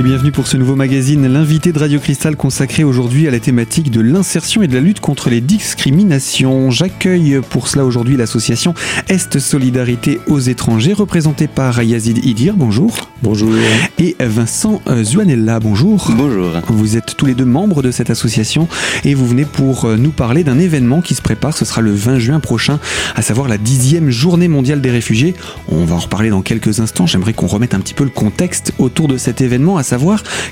Et bienvenue pour ce nouveau magazine, l'invité de Radio Cristal consacré aujourd'hui à la thématique de l'insertion et de la lutte contre les discriminations. J'accueille pour cela aujourd'hui l'association Est Solidarité aux étrangers, représentée par Yazid Idir, bonjour. Bonjour. Et Vincent euh, Zuanella, bonjour. Bonjour. Vous êtes tous les deux membres de cette association et vous venez pour euh, nous parler d'un événement qui se prépare, ce sera le 20 juin prochain, à savoir la dixième journée mondiale des réfugiés. On va en reparler dans quelques instants, j'aimerais qu'on remette un petit peu le contexte autour de cet événement, à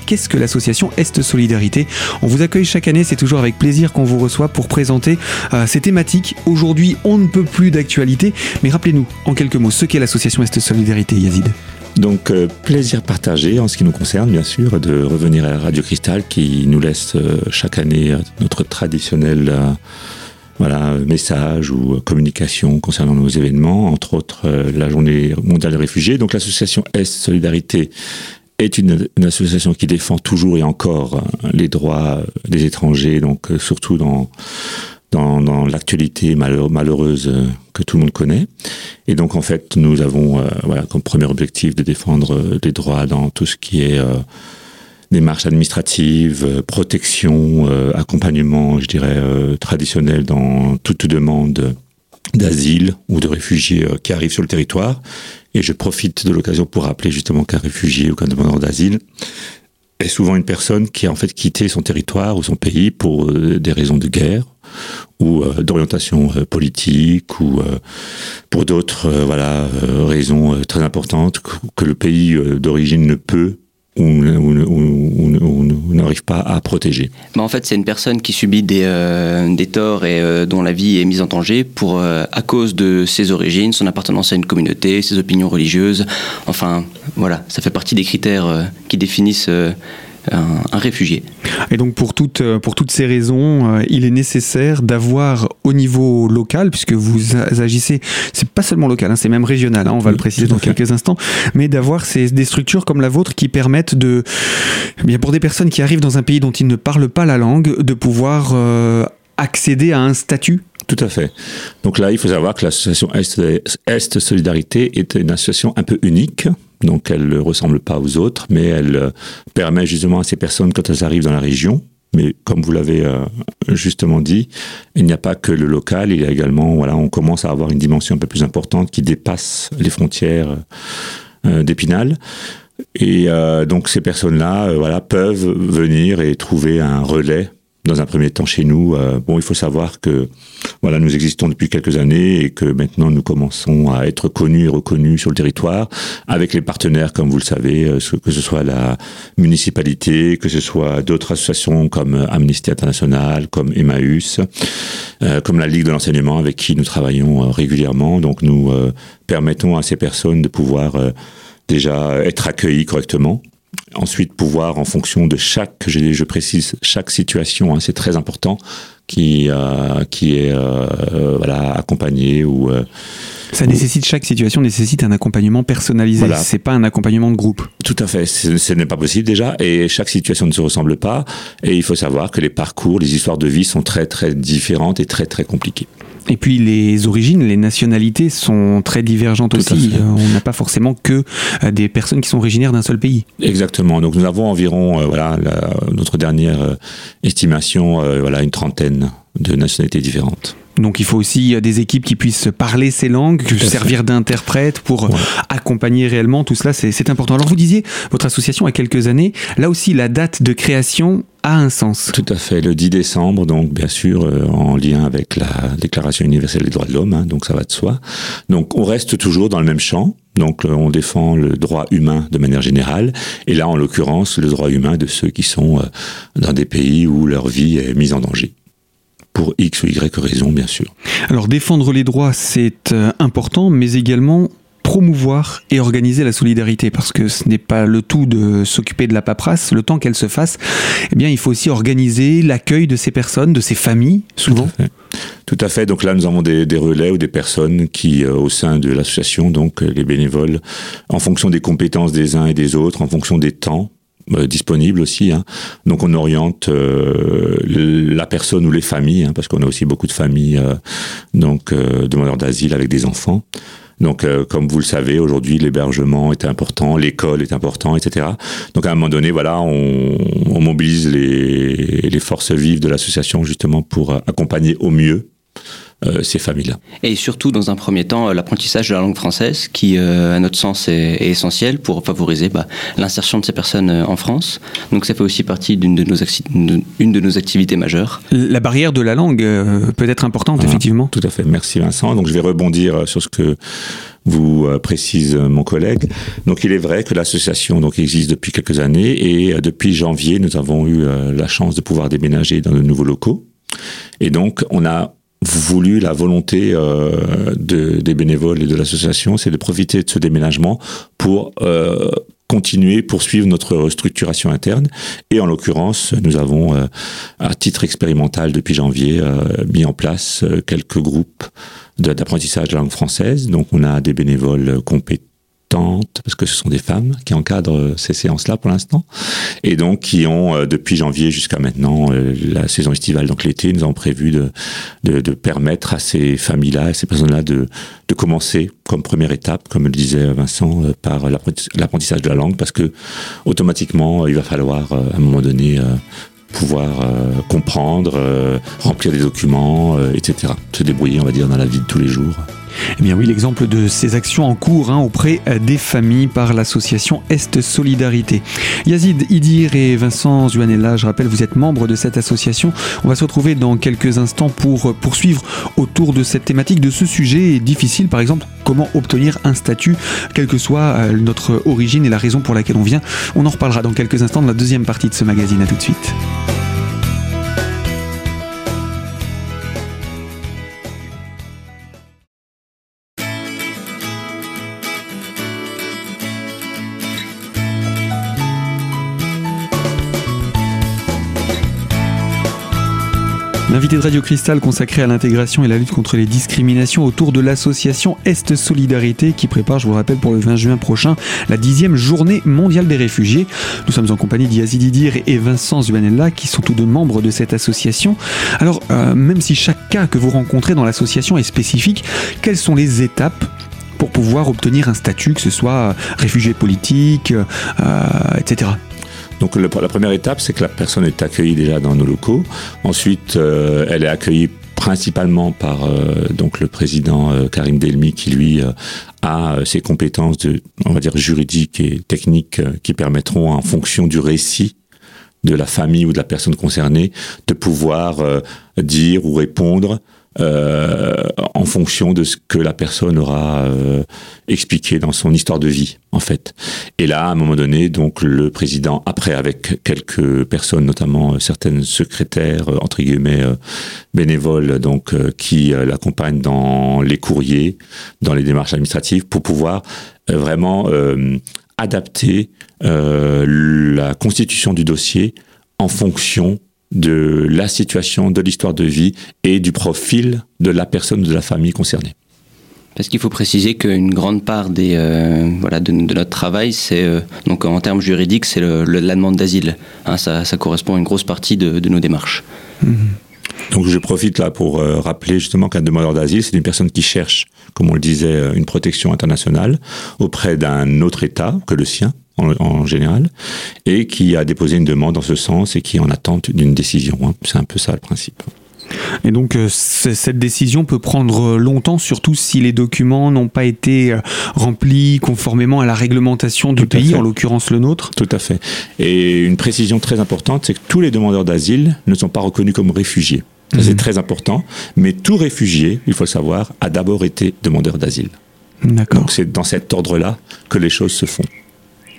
qu'est-ce que l'association Est Solidarité. On vous accueille chaque année, c'est toujours avec plaisir qu'on vous reçoit pour présenter euh, ces thématiques. Aujourd'hui, on ne peut plus d'actualité, mais rappelez-nous en quelques mots ce qu'est l'association Est Solidarité, Yazid. Donc euh, plaisir partagé en ce qui nous concerne bien sûr de revenir à Radio Cristal qui nous laisse euh, chaque année notre traditionnel voilà, message ou communication concernant nos événements, entre autres la journée mondiale des réfugiés. Donc l'association Est Solidarité est une, association qui défend toujours et encore euh, les droits des étrangers, donc euh, surtout dans dans, dans l'actualité malheureuse euh, que tout le monde connaît. Et donc en fait, nous avons voilà comme premier objectif de défendre les droits dans tout ce qui est démarches administratives, protection, accompagnement, je dirais traditionnel dans toute demande d'asile ou de réfugiés qui arrivent sur le territoire. Et je profite de l'occasion pour rappeler justement qu'un réfugié ou qu'un demandeur d'asile est souvent une personne qui a en fait quitté son territoire ou son pays pour euh, des raisons de guerre ou euh, d'orientation euh, politique ou pour d'autres voilà raisons très importantes que le pays d'origine ne peut ou, n'arrive pas à protéger. Mais en fait, c'est une personne qui subit des, euh, des torts et euh, dont la vie est mise en danger pour, euh, à cause de ses origines, son appartenance à une communauté, ses opinions religieuses. Enfin, voilà, ça fait partie des critères qui définissent un, réfugié. Et donc pour toutes, euh, pour toutes ces raisons, euh, il est nécessaire d'avoir au niveau local, puisque vous agissez, c'est pas seulement local, hein, c'est même régional, hein, on va le préciser dans quelques instants, mais d'avoir des structures comme la vôtre qui permettent de, eh bien pour des personnes qui arrivent dans un pays dont ils ne parlent pas la langue, de pouvoir euh, accéder à un statut tout à fait. Donc là, il faut savoir que l'association Est, Solidarité est une association un peu unique. Donc elle ne ressemble pas aux autres, mais elle euh, permet justement à ces personnes, quand elles arrivent dans la région, mais comme vous l'avez euh, justement dit, il n'y a pas que le local, il y a également, voilà, on commence à avoir une dimension un peu plus importante qui dépasse les frontières euh, d'Épinal. Et donc ces personnes-là, voilà, peuvent venir et trouver un relais dans un premier temps chez nous. Euh, bon, il faut savoir que voilà, nous existons depuis quelques années et que maintenant nous commençons à être connus et reconnus sur le territoire avec les partenaires, comme vous le savez, euh, que ce soit la municipalité, que ce soit d'autres associations comme Amnesty International, comme Emmaüs, euh, comme la Ligue de l'enseignement avec qui nous travaillons régulièrement. Donc nous permettons à ces personnes de pouvoir déjà être accueillies correctement Ensuite, pouvoir, en fonction de chaque, je, précise, chaque situation, hein, c'est très important, qui, euh, qui est euh, voilà, accompagné ou... Euh, ça nécessite, chaque situation nécessite un accompagnement personnalisé, voilà. c'est pas un accompagnement de groupe. Tout à fait, ce n'est pas possible déjà, et chaque situation ne se ressemble pas, et il faut savoir que les parcours, les histoires de vie sont très très différentes et très très compliquées. Et puis les origines, les nationalités sont très divergentes aussi. Euh, on n'a pas forcément que euh, des personnes qui sont originaires d'un seul pays. Exactement. Donc nous avons environ, euh, voilà, notre dernière estimation, voilà, une trentaine de nationalités différentes. Donc il faut aussi des équipes qui puissent parler ces langues, servir d'interprète pour accompagner réellement tout cela, c'est important. Alors vous disiez, votre association a quelques années, là aussi la date de création a un sens. Tout à fait, le 10 décembre, donc bien sûr euh, en lien avec la Déclaration universelle des droits de l'homme, hein, donc ça va de soi. Donc on reste toujours dans le même champ, donc euh, on défend le droit humain de manière générale, et là en l'occurrence le droit humain de ceux qui sont euh, dans des pays où leur vie est mise en danger pour X ou Y raison, bien sûr. Alors défendre les droits, c'est important, mais également promouvoir et organiser la solidarité parce que ce n'est pas le tout de s'occuper de la paperasse, le temps qu'elle se fasse, eh bien il faut aussi organiser l'accueil de ces personnes, de ces familles souvent. Tout à fait. Donc là, nous avons des, relais ou des personnes qui, euh, au sein de l'association, donc euh, les bénévoles, en fonction des compétences des uns et des autres, en fonction des temps, euh, disponibles aussi. Hein. Donc on oriente la personne ou les familles, hein, parce qu'on a aussi beaucoup de familles donc demandeurs d'asile avec des enfants Donc, euh, comme vous le savez, aujourd'hui, l'hébergement est important, l'école est important, etc. Donc, à un moment donné, voilà, on, on mobilise les, les forces vives de l'association justement pour accompagner au mieux euh, ces familles-là. Et surtout, dans un premier temps, euh, l'apprentissage de la langue française, qui, euh, à notre sens, est, est essentiel pour favoriser bah, l'insertion de ces personnes en France. Donc, ça fait aussi partie d'une de, nos une de nos activités majeures. La barrière de la langue peut être importante, effectivement. Tout à fait. Merci Vincent. Donc, je vais rebondir sur ce que vous précise mon collègue. Donc il est vrai que l'association donc existe depuis quelques années et depuis janvier nous avons eu la chance de pouvoir déménager dans de nouveaux locaux. Et donc on a voulu, la volonté euh, de, des bénévoles et de l'association, c'est de profiter de ce déménagement pour euh, continuer, poursuivre notre restructuration interne. Et en l'occurrence, nous avons, euh, à titre expérimental depuis janvier, euh, mis en place euh, quelques groupes d'apprentissage de la langue française. Donc on a des bénévoles compétents parce que ce sont des femmes qui encadrent euh, ces séances-là pour l'instant, et donc qui ont, euh, depuis janvier jusqu'à maintenant, euh, la saison estivale, donc l'été, nous avons prévu de, de, de permettre à ces familles-là, à ces personnes-là, de, de commencer comme première étape, comme le disait Vincent, par l'apprentissage de la langue, parce que automatiquement, il va falloir, à un moment donné, pouvoir euh, comprendre, euh, remplir des documents, euh, etc. Se débrouiller, on va dire, dans la vie de tous les jours. Eh bien oui, l'exemple de ces actions en cours hein, auprès des familles par l'association Est Solidarité. Yazid Idir et Vincent Zuanella, je rappelle, vous êtes membres de cette association. On va se retrouver dans quelques instants pour poursuivre autour de cette thématique, de ce sujet difficile, par exemple, comment obtenir un statut, quelle que soit euh, notre origine et la raison pour laquelle on vient. On en reparlera dans quelques instants dans la deuxième partie de ce magazine. À tout de suite. L'invité de Radio Cristal consacré à l'intégration et la lutte contre les discriminations autour de l'association Est Solidarité qui prépare, je vous le rappelle, pour le 20 juin prochain, la dixième journée mondiale des réfugiés. Nous sommes en compagnie d'Yazid Idir et Vincent Zuanella qui sont tous deux membres de cette association. Alors, euh, même si chaque cas que vous rencontrez dans l'association est spécifique, quelles sont les étapes pour pouvoir obtenir un statut, que ce soit réfugié politique, euh, etc. Donc la première étape, c'est que la personne est accueillie déjà dans nos locaux. Ensuite, euh, elle est accueillie principalement par euh, donc le président euh, Karim Delmi qui lui a ses compétences de on va dire juridiques et techniques qui permettront en fonction du récit de la famille ou de la personne concernée de pouvoir dire ou répondre euh, en fonction de ce que la personne aura euh, expliqué dans son histoire de vie, en fait. Et là, à un moment donné, donc le président, après avec quelques personnes, notamment euh, certaines secrétaires euh, entre guillemets bénévoles, donc qui l'accompagnent dans les courriers, dans les démarches administratives, pour pouvoir vraiment adapter la constitution du dossier en fonction de la situation, de l'histoire de vie et du profil de la personne ou de la famille concernée. Parce qu'il faut préciser qu'une grande part des, euh, voilà, de, de, notre travail, c'est euh, donc en termes juridiques, c'est la demande d'asile. Hein, ça, ça, correspond à une grosse partie de, de nos démarches. Mmh. Donc je profite là pour euh, rappeler justement qu'un demandeur d'asile, c'est une personne qui cherche, comme on le disait, une protection internationale auprès d'un autre État que le sien, en, en, général, et qui a déposé une demande en ce sens et qui est en attente d'une décision. Hein. C'est un peu ça le principe. Et donc euh, cette décision peut prendre longtemps, surtout si les documents n'ont pas été euh, remplis conformément à la réglementation du Tout pays, en l'occurrence le nôtre. Tout à fait. Et une précision très importante, c'est que tous les demandeurs d'asile ne sont pas reconnus comme réfugiés. Mmh. C'est très important. Mais tout réfugié, il faut le savoir, a d'abord été demandeur d'asile. D'accord. Donc c'est dans cet ordre-là que les choses se font.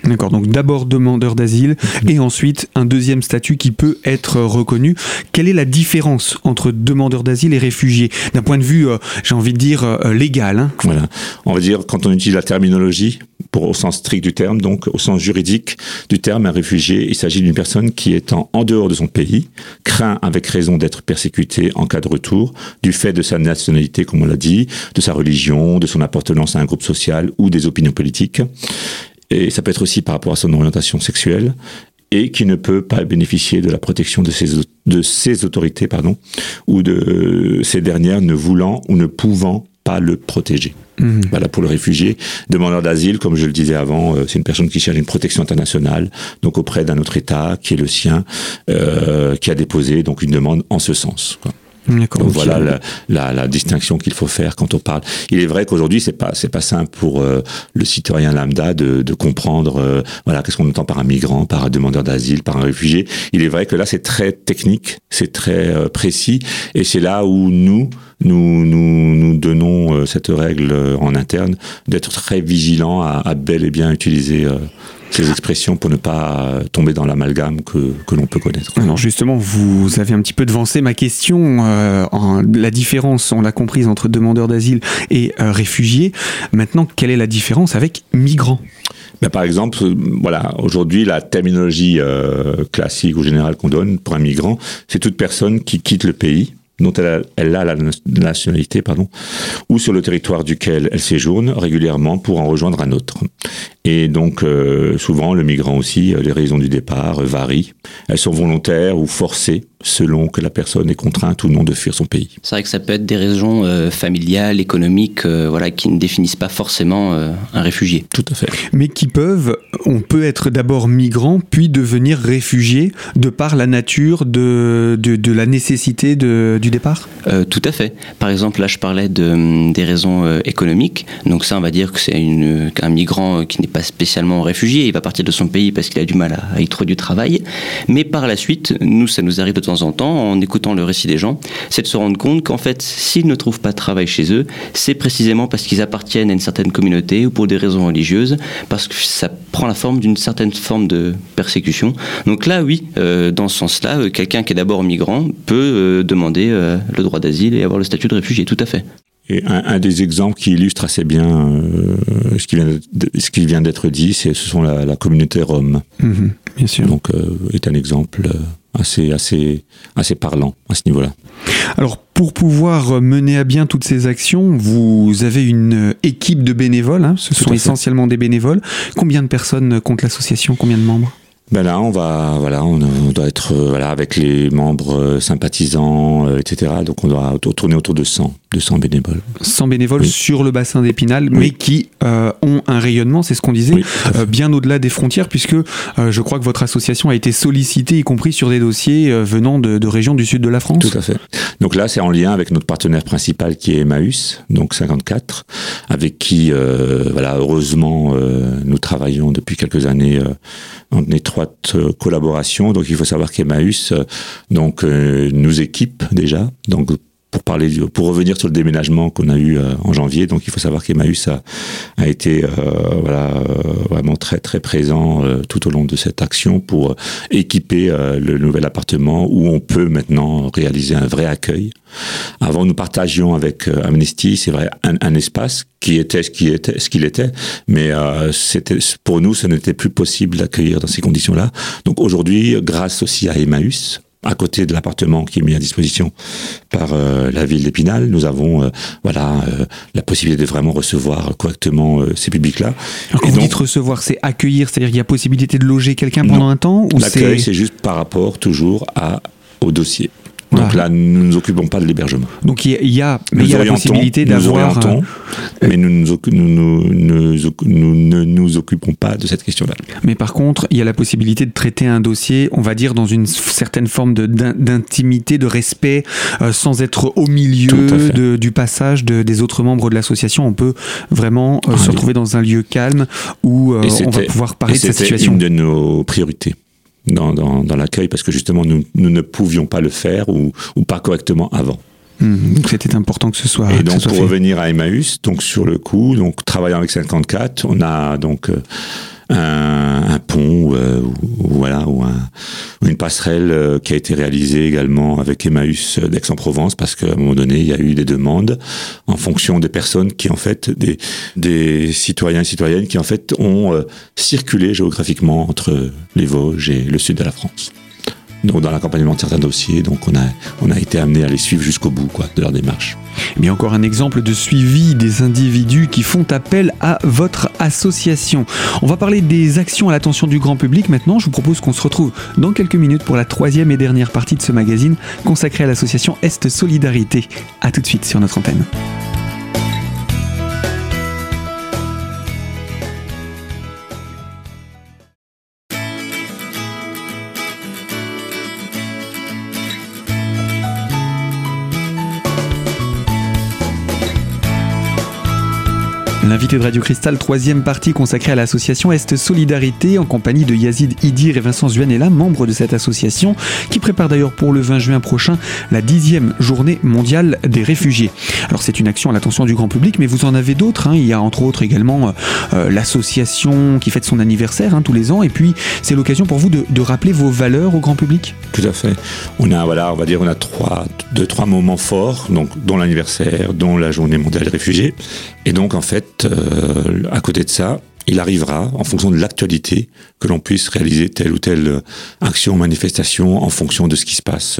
D'accord, donc d'abord demandeur d'asile et ensuite un deuxième statut qui peut être reconnu. Quelle est la différence entre demandeur d'asile et réfugié? D'un point de vue, euh, j'ai envie de dire, euh, légal. Hein voilà, on va dire, quand on utilise la terminologie, au sens strict du terme, donc au sens juridique du terme, un réfugié, il s'agit d'une personne qui étant en dehors de son pays, craint avec raison d'être persécutée en cas de retour, du fait de sa nationalité, comme on l'a dit, de sa religion, de son appartenance à un groupe social ou des opinions politiques et ça peut être aussi par rapport à son orientation sexuelle, et qui ne peut pas bénéficier de la protection de ses, de ses autorités, pardon, ou de ces dernières ne voulant ou ne pouvant pas le protéger. Mhm. Voilà pour le réfugié. Demandeur d'asile, comme je le disais avant, euh, c'est une personne qui cherche une protection internationale, donc auprès d'un autre État qui est le sien, euh, qui a déposé donc une demande en ce sens. Quoi. Donc voilà la, la, la distinction qu'il faut faire quand on parle. Il est vrai qu'aujourd'hui c'est pas c'est pas simple pour euh, le citoyen lambda de, de comprendre euh, voilà qu'est-ce qu'on entend par un migrant, par un demandeur d'asile, par un réfugié. Il est vrai que là c'est très technique, c'est très euh, précis et c'est là où nous nous nous, nous donnons euh, cette règle euh, en interne d'être très vigilant à, à bel et bien utiliser euh, ces expressions pour ne pas tomber dans l'amalgame que, que l'on peut connaître. Alors justement, vous avez un petit peu devancé ma question. euh, en- la différence, on l'a comprise, entre demandeur d'asile et euh, réfugié. Maintenant, quelle est la différence avec migrant Ben, par exemple, voilà, aujourd'hui, la terminologie euh, classique ou générale qu'on donne pour un migrant, c'est toute personne qui quitte le pays dont elle a, la nationalité, pardon, ou sur le territoire duquel elle séjourne régulièrement pour en rejoindre un autre. Et donc, euh, souvent, le migrant aussi, euh, les raisons du départ euh, varient. Elles sont volontaires ou forcées selon que la personne est contrainte ou non de fuir son pays. C'est vrai que ça peut être des raisons euh, familiales, économiques, euh, voilà, qui ne définissent pas forcément euh, un réfugié. Tout à fait. Mais qui peuvent, on peut être d'abord migrant, puis devenir réfugié de par la nature de, de, de la nécessité de, du départ? Euh, tout à fait. Par exemple, là, je parlais de, hum, des raisons euh, économiques. Donc ça, on va dire que c'est une- un migrant qui n'est pas spécialement réfugié. Il va partir de son pays parce qu'il a du mal à, à y trouver du travail. Mais par la suite, nous, ça nous arrive de temps en temps, en écoutant le récit des gens, c'est de se rendre compte qu'en fait, s'ils ne trouvent pas de travail chez eux, c'est précisément parce qu'ils appartiennent à une certaine communauté ou pour des raisons religieuses, parce que ça prend la forme d'une certaine forme de persécution. Donc là, oui, euh, dans ce sens-là, euh, quelqu'un qui est d'abord migrant peut euh, demander euh, le droit d'asile et avoir le statut de réfugié, tout à fait. Et un, un des exemples qui illustre assez bien euh, ce qui vient de- ce qui vient d'être dit, c'est ce sont la, la communauté rome. Mhm, Bien sûr. Donc, euh, est un exemple euh, assez assez assez parlant à ce niveau-là. Alors, pour pouvoir mener à bien toutes ces actions, vous avez une équipe de bénévoles, hein, ce Tout sont essentiellement des bénévoles. Combien de personnes compte l'association? Combien de membres? Ben là, on va, voilà, on, on doit être euh, voilà avec les membres euh, sympathisants, euh, etc. Donc, on doit tourner autour de 100, 200 bénévoles. 100 bénévoles Oui. sur le bassin d'Épinal, Oui. mais qui euh, ont un rayonnement, c'est ce qu'on disait, Oui, euh, bien au-delà des frontières, puisque euh, je crois que votre association a été sollicitée, y compris sur des dossiers euh, venant de, de régions du sud de la France. Tout à fait. Donc là, c'est en lien avec notre partenaire principal qui est Emmaüs, donc 54, avec qui, euh, voilà, heureusement, euh, nous travaillons depuis quelques années euh, en étroite collaboration. Donc il faut savoir qu'Emmaüs, euh, donc euh, nous équipe déjà. Donc pour parler, du- pour revenir sur le déménagement qu'on a eu euh, en janvier, donc il faut savoir qu'Emmaüs a, a été euh, voilà euh, vraiment très très présent euh, tout au long de cette action pour équiper euh, le nouvel appartement où on peut maintenant réaliser un vrai accueil. Avant, nous partagions avec euh, Amnesty, c'est vrai, un, un espace qui était ce qui était ce qu'il était, mais euh, c'était pour nous, ce n'était plus possible d'accueillir dans ces conditions-là. Donc aujourd'hui, grâce aussi à Emmaüs, à côté de l'appartement qui est mis à disposition par euh, la ville d'Épinal, nous avons euh, voilà euh, la possibilité de vraiment recevoir correctement ces publics-là. Alors quand vous donc- dites recevoir, c'est accueillir, c'est-à-dire qu'il y a possibilité de loger quelqu'un pendant Non. un temps ou L'accueil, c'est c'est juste par rapport toujours à, au dossier. Donc là, nous ne nous occupons pas de l'hébergement. donc il y a, il y a- mais Nous y a la possibilité nous d'avoir orientons, euh, mais nous, nous, nous, nous- nous nous ne nous occupons pas de cette question-là. Mais par contre, il y a la possibilité de traiter un dossier, on va dire, dans une certaine forme d'intimité, de respect, euh, sans être au milieu de- du passage de- des autres membres de l'association. On peut vraiment euh, Ah, se retrouver dans un lieu calme où on va pouvoir parler de cette situation. une de nos priorités dans, dans, dans l'accueil, parce que justement, nous, nous ne pouvions pas le faire ou, ou pas correctement avant. Hum, donc c'était important que ce soit, Et donc, soit pour fait. revenir à Emmaüs, donc sur le coup, donc travaillant avec 54, on a donc euh, un, un pont, euh, ou, voilà, ou, un- une passerelle euh, qui a été réalisée également avec Emmaüs d'Aix-en-Provence, parce qu'à un moment donné, il y a eu des demandes en fonction des personnes qui, en fait, des, des citoyens et citoyennes qui, en fait, ont euh, circulé géographiquement entre les Vosges et le sud de la France. Donc, dans l'accompagnement de certains dossiers, donc on a, on a été amené à les suivre jusqu'au bout, quoi, de leur démarche. Eh bien encore un exemple de suivi des individus qui font appel à votre association. On va parler des actions à l'attention du grand public maintenant. Je vous propose qu'on se retrouve dans quelques minutes pour la troisième et dernière partie de ce magazine consacré à l'association Est Solidarité. A tout de suite sur notre antenne. L'invité de Radio Cristal, troisième partie consacrée à l'association Est Solidarité en compagnie de Yazid Idir et Vincent Zuanella, membres de cette association qui prépare d'ailleurs pour le 20 juin prochain la dixième journée mondiale des réfugiés. Alors c'est une action à l'attention du grand public, mais vous en avez d'autres. Hein. Il y a entre autres également euh, euh, l'association qui fête son anniversaire hein, tous les ans, et puis c'est l'occasion pour vous de, de, rappeler vos valeurs au grand public. Tout à fait. On a voilà, on va dire, on a trois, deux, trois moments forts, donc dont l'anniversaire, dont la journée mondiale des réfugiés, et donc en fait, euh, à côté de ça, il arrivera, en fonction de l'actualité, que l'on puisse réaliser telle ou telle action, manifestation, en fonction de ce qui se passe.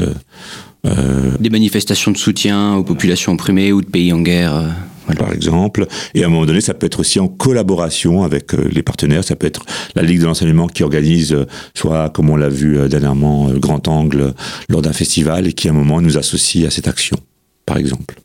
Euh, Des manifestations de soutien aux populations opprimées ou de pays en guerre. Euh, voilà. Par exemple, et à un moment donné, ça peut être aussi en collaboration avec euh, les partenaires. Ça peut être la Ligue de l'enseignement qui organise, euh, soit comme on l'a vu euh, dernièrement, Grand Angle lors d'un festival, et qui à un moment nous associe à cette action, par exemple.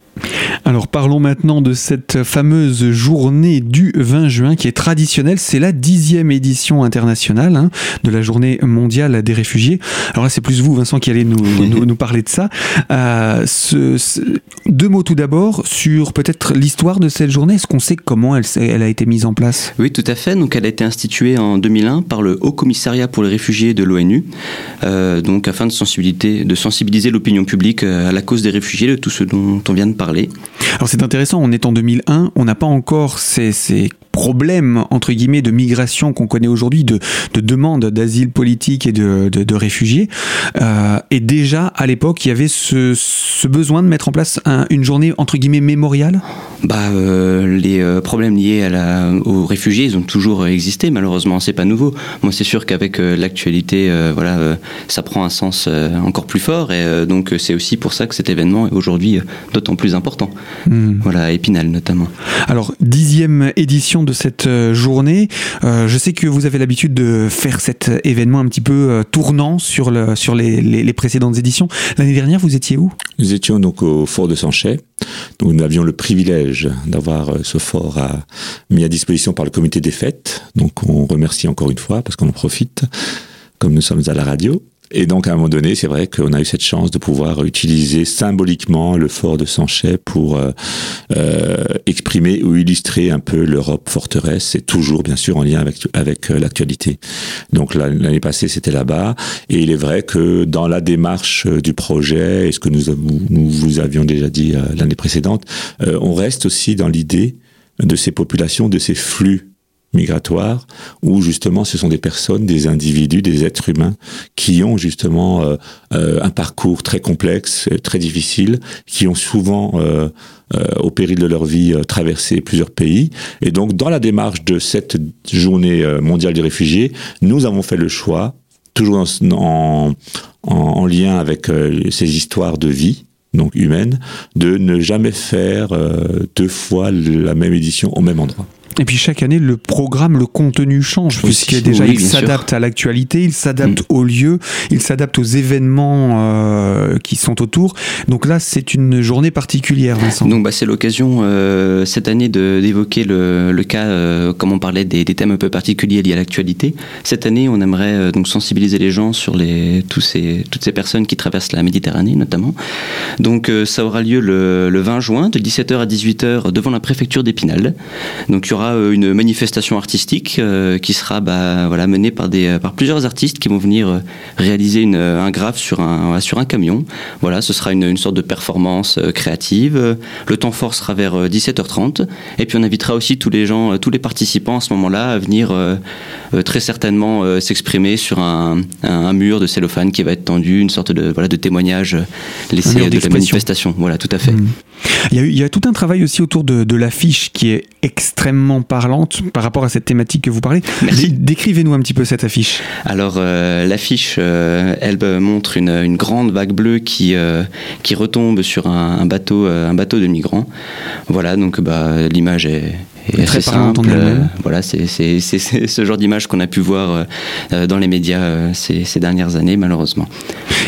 Alors parlons maintenant de cette fameuse journée du 20 juin qui est traditionnelle. C'est la dixième édition internationale hein, de la journée mondiale des réfugiés. Alors là c'est plus vous Vincent qui allez nous, nous, nous parler de ça. Euh, ce, ce, deux mots tout d'abord sur peut-être l'histoire de cette journée. Est-ce qu'on sait comment elle, elle, a été mise en place? Oui tout à fait. Donc elle a été instituée en 2001 par le Haut Commissariat pour les réfugiés de l'ONU. Euh, donc afin de sensibiliser, de sensibiliser l'opinion publique à la cause des réfugiés, de tout ce dont on vient de parler. Alors c'est intéressant, on est en 2001, on n'a pas encore ces, ces problèmes entre guillemets de migration qu'on connaît aujourd'hui, de, de demande d'asile politique et de, de, de réfugiés. Euh, et déjà à l'époque, il y avait ce, ce, besoin de mettre en place un, une journée entre guillemets mémoriale? Bah, euh, les euh, problèmes liés à la, aux réfugiés, ils ont toujours existé. Malheureusement, c'est pas nouveau. Moi, c'est sûr qu'avec euh, l'actualité, voilà, ça prend un sens encore plus fort. Et donc, c'est aussi pour ça que cet événement est aujourd'hui d'autant plus important. Mmh. Voilà, à Épinal notamment. Alors, dixième édition de cette journée. Euh, je sais que vous avez l'habitude de faire cet événement un petit peu euh, tournant sur, sur les, précédentes éditions. L'année dernière, vous étiez où? Nous étions donc au fort de Sanchet. Donc nous avions le privilège d'avoir ce fort mis à disposition par le comité des fêtes. Donc on remercie encore une fois parce qu'on en profite, comme nous sommes à la radio. Et donc, à un moment donné, c'est vrai qu'on a eu cette chance de pouvoir utiliser symboliquement le fort de Sanchet pour euh, euh, exprimer ou illustrer un peu l'Europe forteresse, et toujours, bien sûr, en lien avec, avec euh, l'actualité. Donc, l'année passée, c'était là-bas. Et il est vrai que dans la démarche du projet, et ce que nous, nous vous avions déjà dit euh, l'année précédente, euh, on reste aussi dans l'idée de ces populations, de ces flux migratoire, où justement ce sont des personnes, des individus, des êtres humains qui ont justement euh, euh, un parcours très complexe, très difficile, qui ont souvent, euh, au péril de leur vie, traversé plusieurs pays. Et donc dans la démarche de cette journée mondiale des réfugiés, nous avons fait le choix, toujours en, en, en lien avec ces histoires de vie, donc humaine, de ne jamais faire deux fois la même édition au même endroit. Et puis chaque année, le programme, le contenu change, puisque déjà oui, il s'adapte à l'actualité, il s'adapte mmh. au lieu, il s'adapte aux événements euh, qui sont autour. Donc là, c'est une journée particulière, Vincent. Donc bah, c'est l'occasion euh, cette année d'évoquer le, le, cas, euh, comme on parlait des, des, thèmes un peu particuliers liés à l'actualité. Cette année, on aimerait donc sensibiliser les gens sur les, tous ces, toutes ces personnes qui traversent la Méditerranée, notamment. Donc ça aura lieu le, le 20 juin, de 17h à 18h, devant la préfecture d'Épinal. Donc il y aura une manifestation artistique euh, qui sera bah, voilà, menée par, des, par plusieurs artistes qui vont venir euh, réaliser une, un graphe sur un, sur un camion. Voilà, ce sera une, une sorte de performance euh, créative. Le temps fort sera vers 17h30. Et puis on invitera aussi tous les gens, tous les participants à ce moment-là à venir euh, très certainement euh, s'exprimer sur un, un, un, mur de cellophane qui va être tendu, une sorte de, voilà, de témoignage laissé de la manifestation. Voilà, tout à fait. Mmh. Il, y a, il y a tout un travail aussi autour de, de l'affiche qui est extrêmement parlante par rapport à cette thématique que vous parlez. Merci. Décrivez-nous un petit peu cette affiche. Alors euh, l'affiche, euh, elle montre une, une, grande vague bleue qui euh, qui retombe sur un, un bateau un bateau de migrants. Voilà, donc bah, l'image est et très simple. Euh, voilà, c'est ce genre d'image qu'on a pu voir euh, dans les médias euh, ces, ces, dernières années, malheureusement.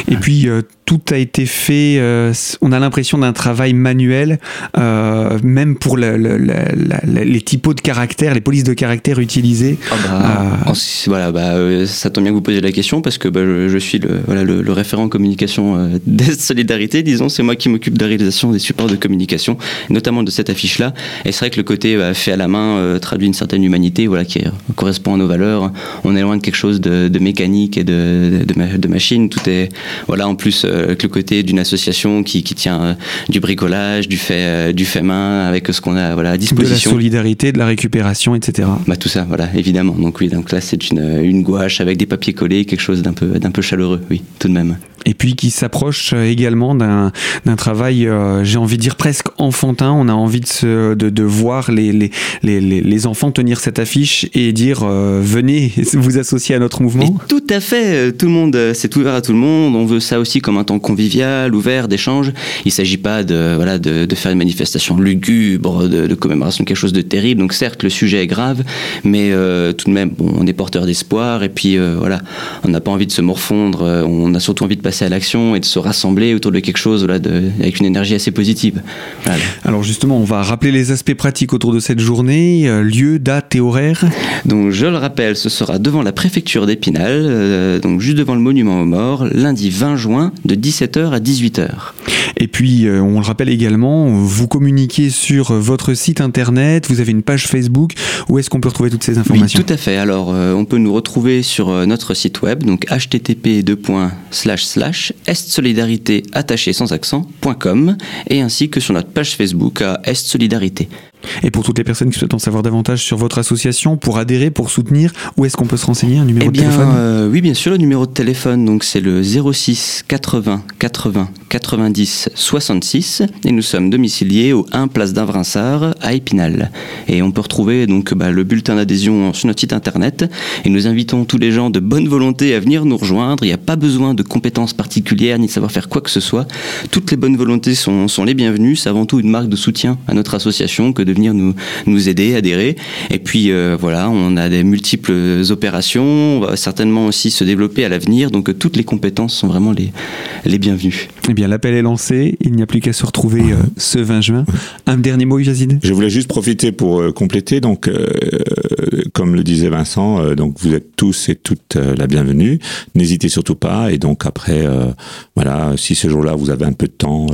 Et puis tout a été fait, euh, on a l'impression d'un travail manuel, euh, même pour les typos de caractères, les polices de caractères utilisées. Ah bah, voilà, bah, ça tombe bien que vous posiez la question parce que bah, je, suis le, voilà, le, référent communication d'Est Solidarité, disons, c'est moi qui m'occupe de la réalisation des supports de communication, notamment de cette affiche-là. Et c'est vrai que le côté fait à la main traduit une certaine humanité, voilà, qui correspond à nos valeurs. On est loin de quelque chose de, mécanique et de, de, machine. Tout est, voilà, en plus, euh, avec le côté d'une association qui, qui tient euh, du bricolage, du fait, euh, du fait main, avec ce qu'on a voilà, à disposition. De la solidarité, de la récupération, etc. Bah, tout ça, voilà, évidemment. Donc oui, donc là, c'est une, une gouache avec des papiers collés, quelque chose d'un peu, d'un peu chaleureux, oui, tout de même et puis qui s'approche également d'un travail, j'ai envie de dire presque enfantin. On a envie de, se, de, de, voir les, les, les, les, enfants tenir cette affiche et dire venez vous associer à notre mouvement. tout à fait, tout le monde, c'est ouvert à tout le monde. On veut ça aussi comme un convivial, ouvert, d'échange. Il ne s'agit pas de, voilà, de, de, faire une manifestation lugubre, de, de, commémoration, quelque chose de terrible. Donc certes, le sujet est grave, mais euh, tout de même, bon, on est porteur d'espoir. Et puis euh, voilà, on n'a pas envie de se morfondre. Euh, on a surtout envie de passer à l'action et de se rassembler autour de quelque chose voilà, de, avec une énergie assez positive. Alors justement, on va rappeler les aspects pratiques autour de cette journée, lieu, date et horaire. Donc je le rappelle, ce sera devant la préfecture d'Épinal, donc juste devant le monument aux morts, lundi 20 juin de 17h à 18h. Et puis, euh, on le rappelle également, vous communiquez sur votre site internet, vous avez une page Facebook. Où est-ce qu'on peut retrouver toutes ces informations? Oui, tout à fait. Alors, euh, on peut nous retrouver sur euh, notre site web, donc http estsolidarité attaché sans accent.com et ainsi que sur notre page Facebook à Est Solidarité. Et pour toutes les personnes qui souhaitent en savoir davantage sur votre association, pour adhérer, pour soutenir, où est-ce qu'on peut se renseigner Un numéro eh de téléphone euh, Oui, bien sûr, le numéro de téléphone, donc c'est le 06 80 80 90 66, et nous sommes domiciliés au 1 Place d'Invrinsard à Épinal. Et on peut retrouver donc bah, le bulletin d'adhésion sur notre site internet, et nous invitons tous les gens de bonne volonté à venir nous rejoindre. Il n'y a pas besoin de compétences particulières ni de savoir faire quoi que ce soit. Toutes les bonnes volontés sont, sont les bienvenues. C'est avant tout une marque de soutien à notre association que de venir nous, nous aider, adhérer. Et puis euh, voilà, on a des multiples opérations, on va certainement aussi se développer à l'avenir, donc euh, toutes les compétences sont vraiment les, les bienvenues. Eh bien, l'appel est lancé, il n'y a plus qu'à se retrouver euh, ce 20 juin. Un dernier mot, Yazid? Je voulais juste profiter pour compléter, donc comme le disait Vincent, donc vous êtes tous et toutes la bienvenue. N'hésitez surtout pas, et donc après, voilà, si ce jour-là vous avez un peu de temps,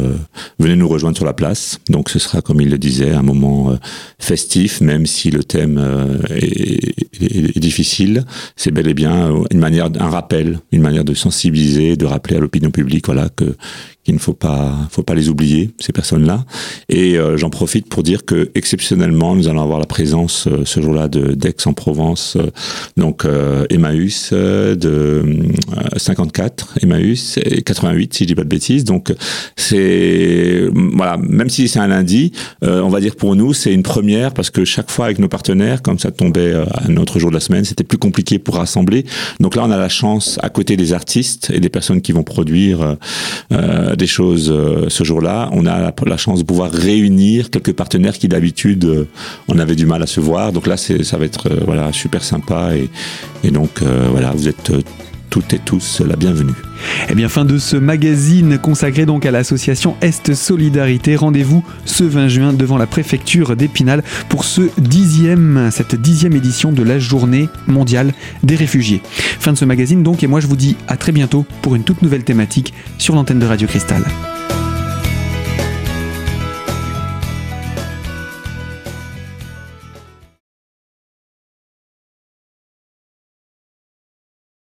venez nous rejoindre sur la place. Donc ce sera, comme il le disait, un moment euh, festif, même si le thème euh, est, difficile. C'est bel et bien une manière, un rappel, une manière de sensibiliser, de rappeler à l'opinion publique, voilà, que qu'il ne faut pas, faut pas les oublier ces personnes-là. Et euh, j'en profite pour dire que exceptionnellement, nous allons avoir la présence ce jour-là de d'Aix-en-Provence, donc Emmaüs de 54, Emmaüs et 88 si je dis pas de bêtises. Donc c'est voilà, même si c'est un lundi, on va dire pour nous c'est une première parce que chaque fois avec nos partenaires, comme ça tombait euh, à un autre jour de la semaine, c'était plus compliqué pour rassembler. Donc là, on a la chance, à côté des artistes et des personnes qui vont produire euh, euh des choses euh, ce jour-là, on a la, chance de pouvoir réunir quelques partenaires qui d'habitude on avait du mal à se voir. Donc là, ça va être voilà super sympa et, et donc voilà, vous êtes toutes et tous la bienvenue. Eh bien, fin de ce magazine consacré donc à l'association Est Solidarité. Rendez-vous ce 20 juin devant la préfecture d'Épinal pour ce dixième, cette dixième édition de la Journée mondiale des réfugiés. Fin de ce magazine donc, et moi je vous dis à très bientôt pour une toute nouvelle thématique sur l'antenne de Radio Cristal.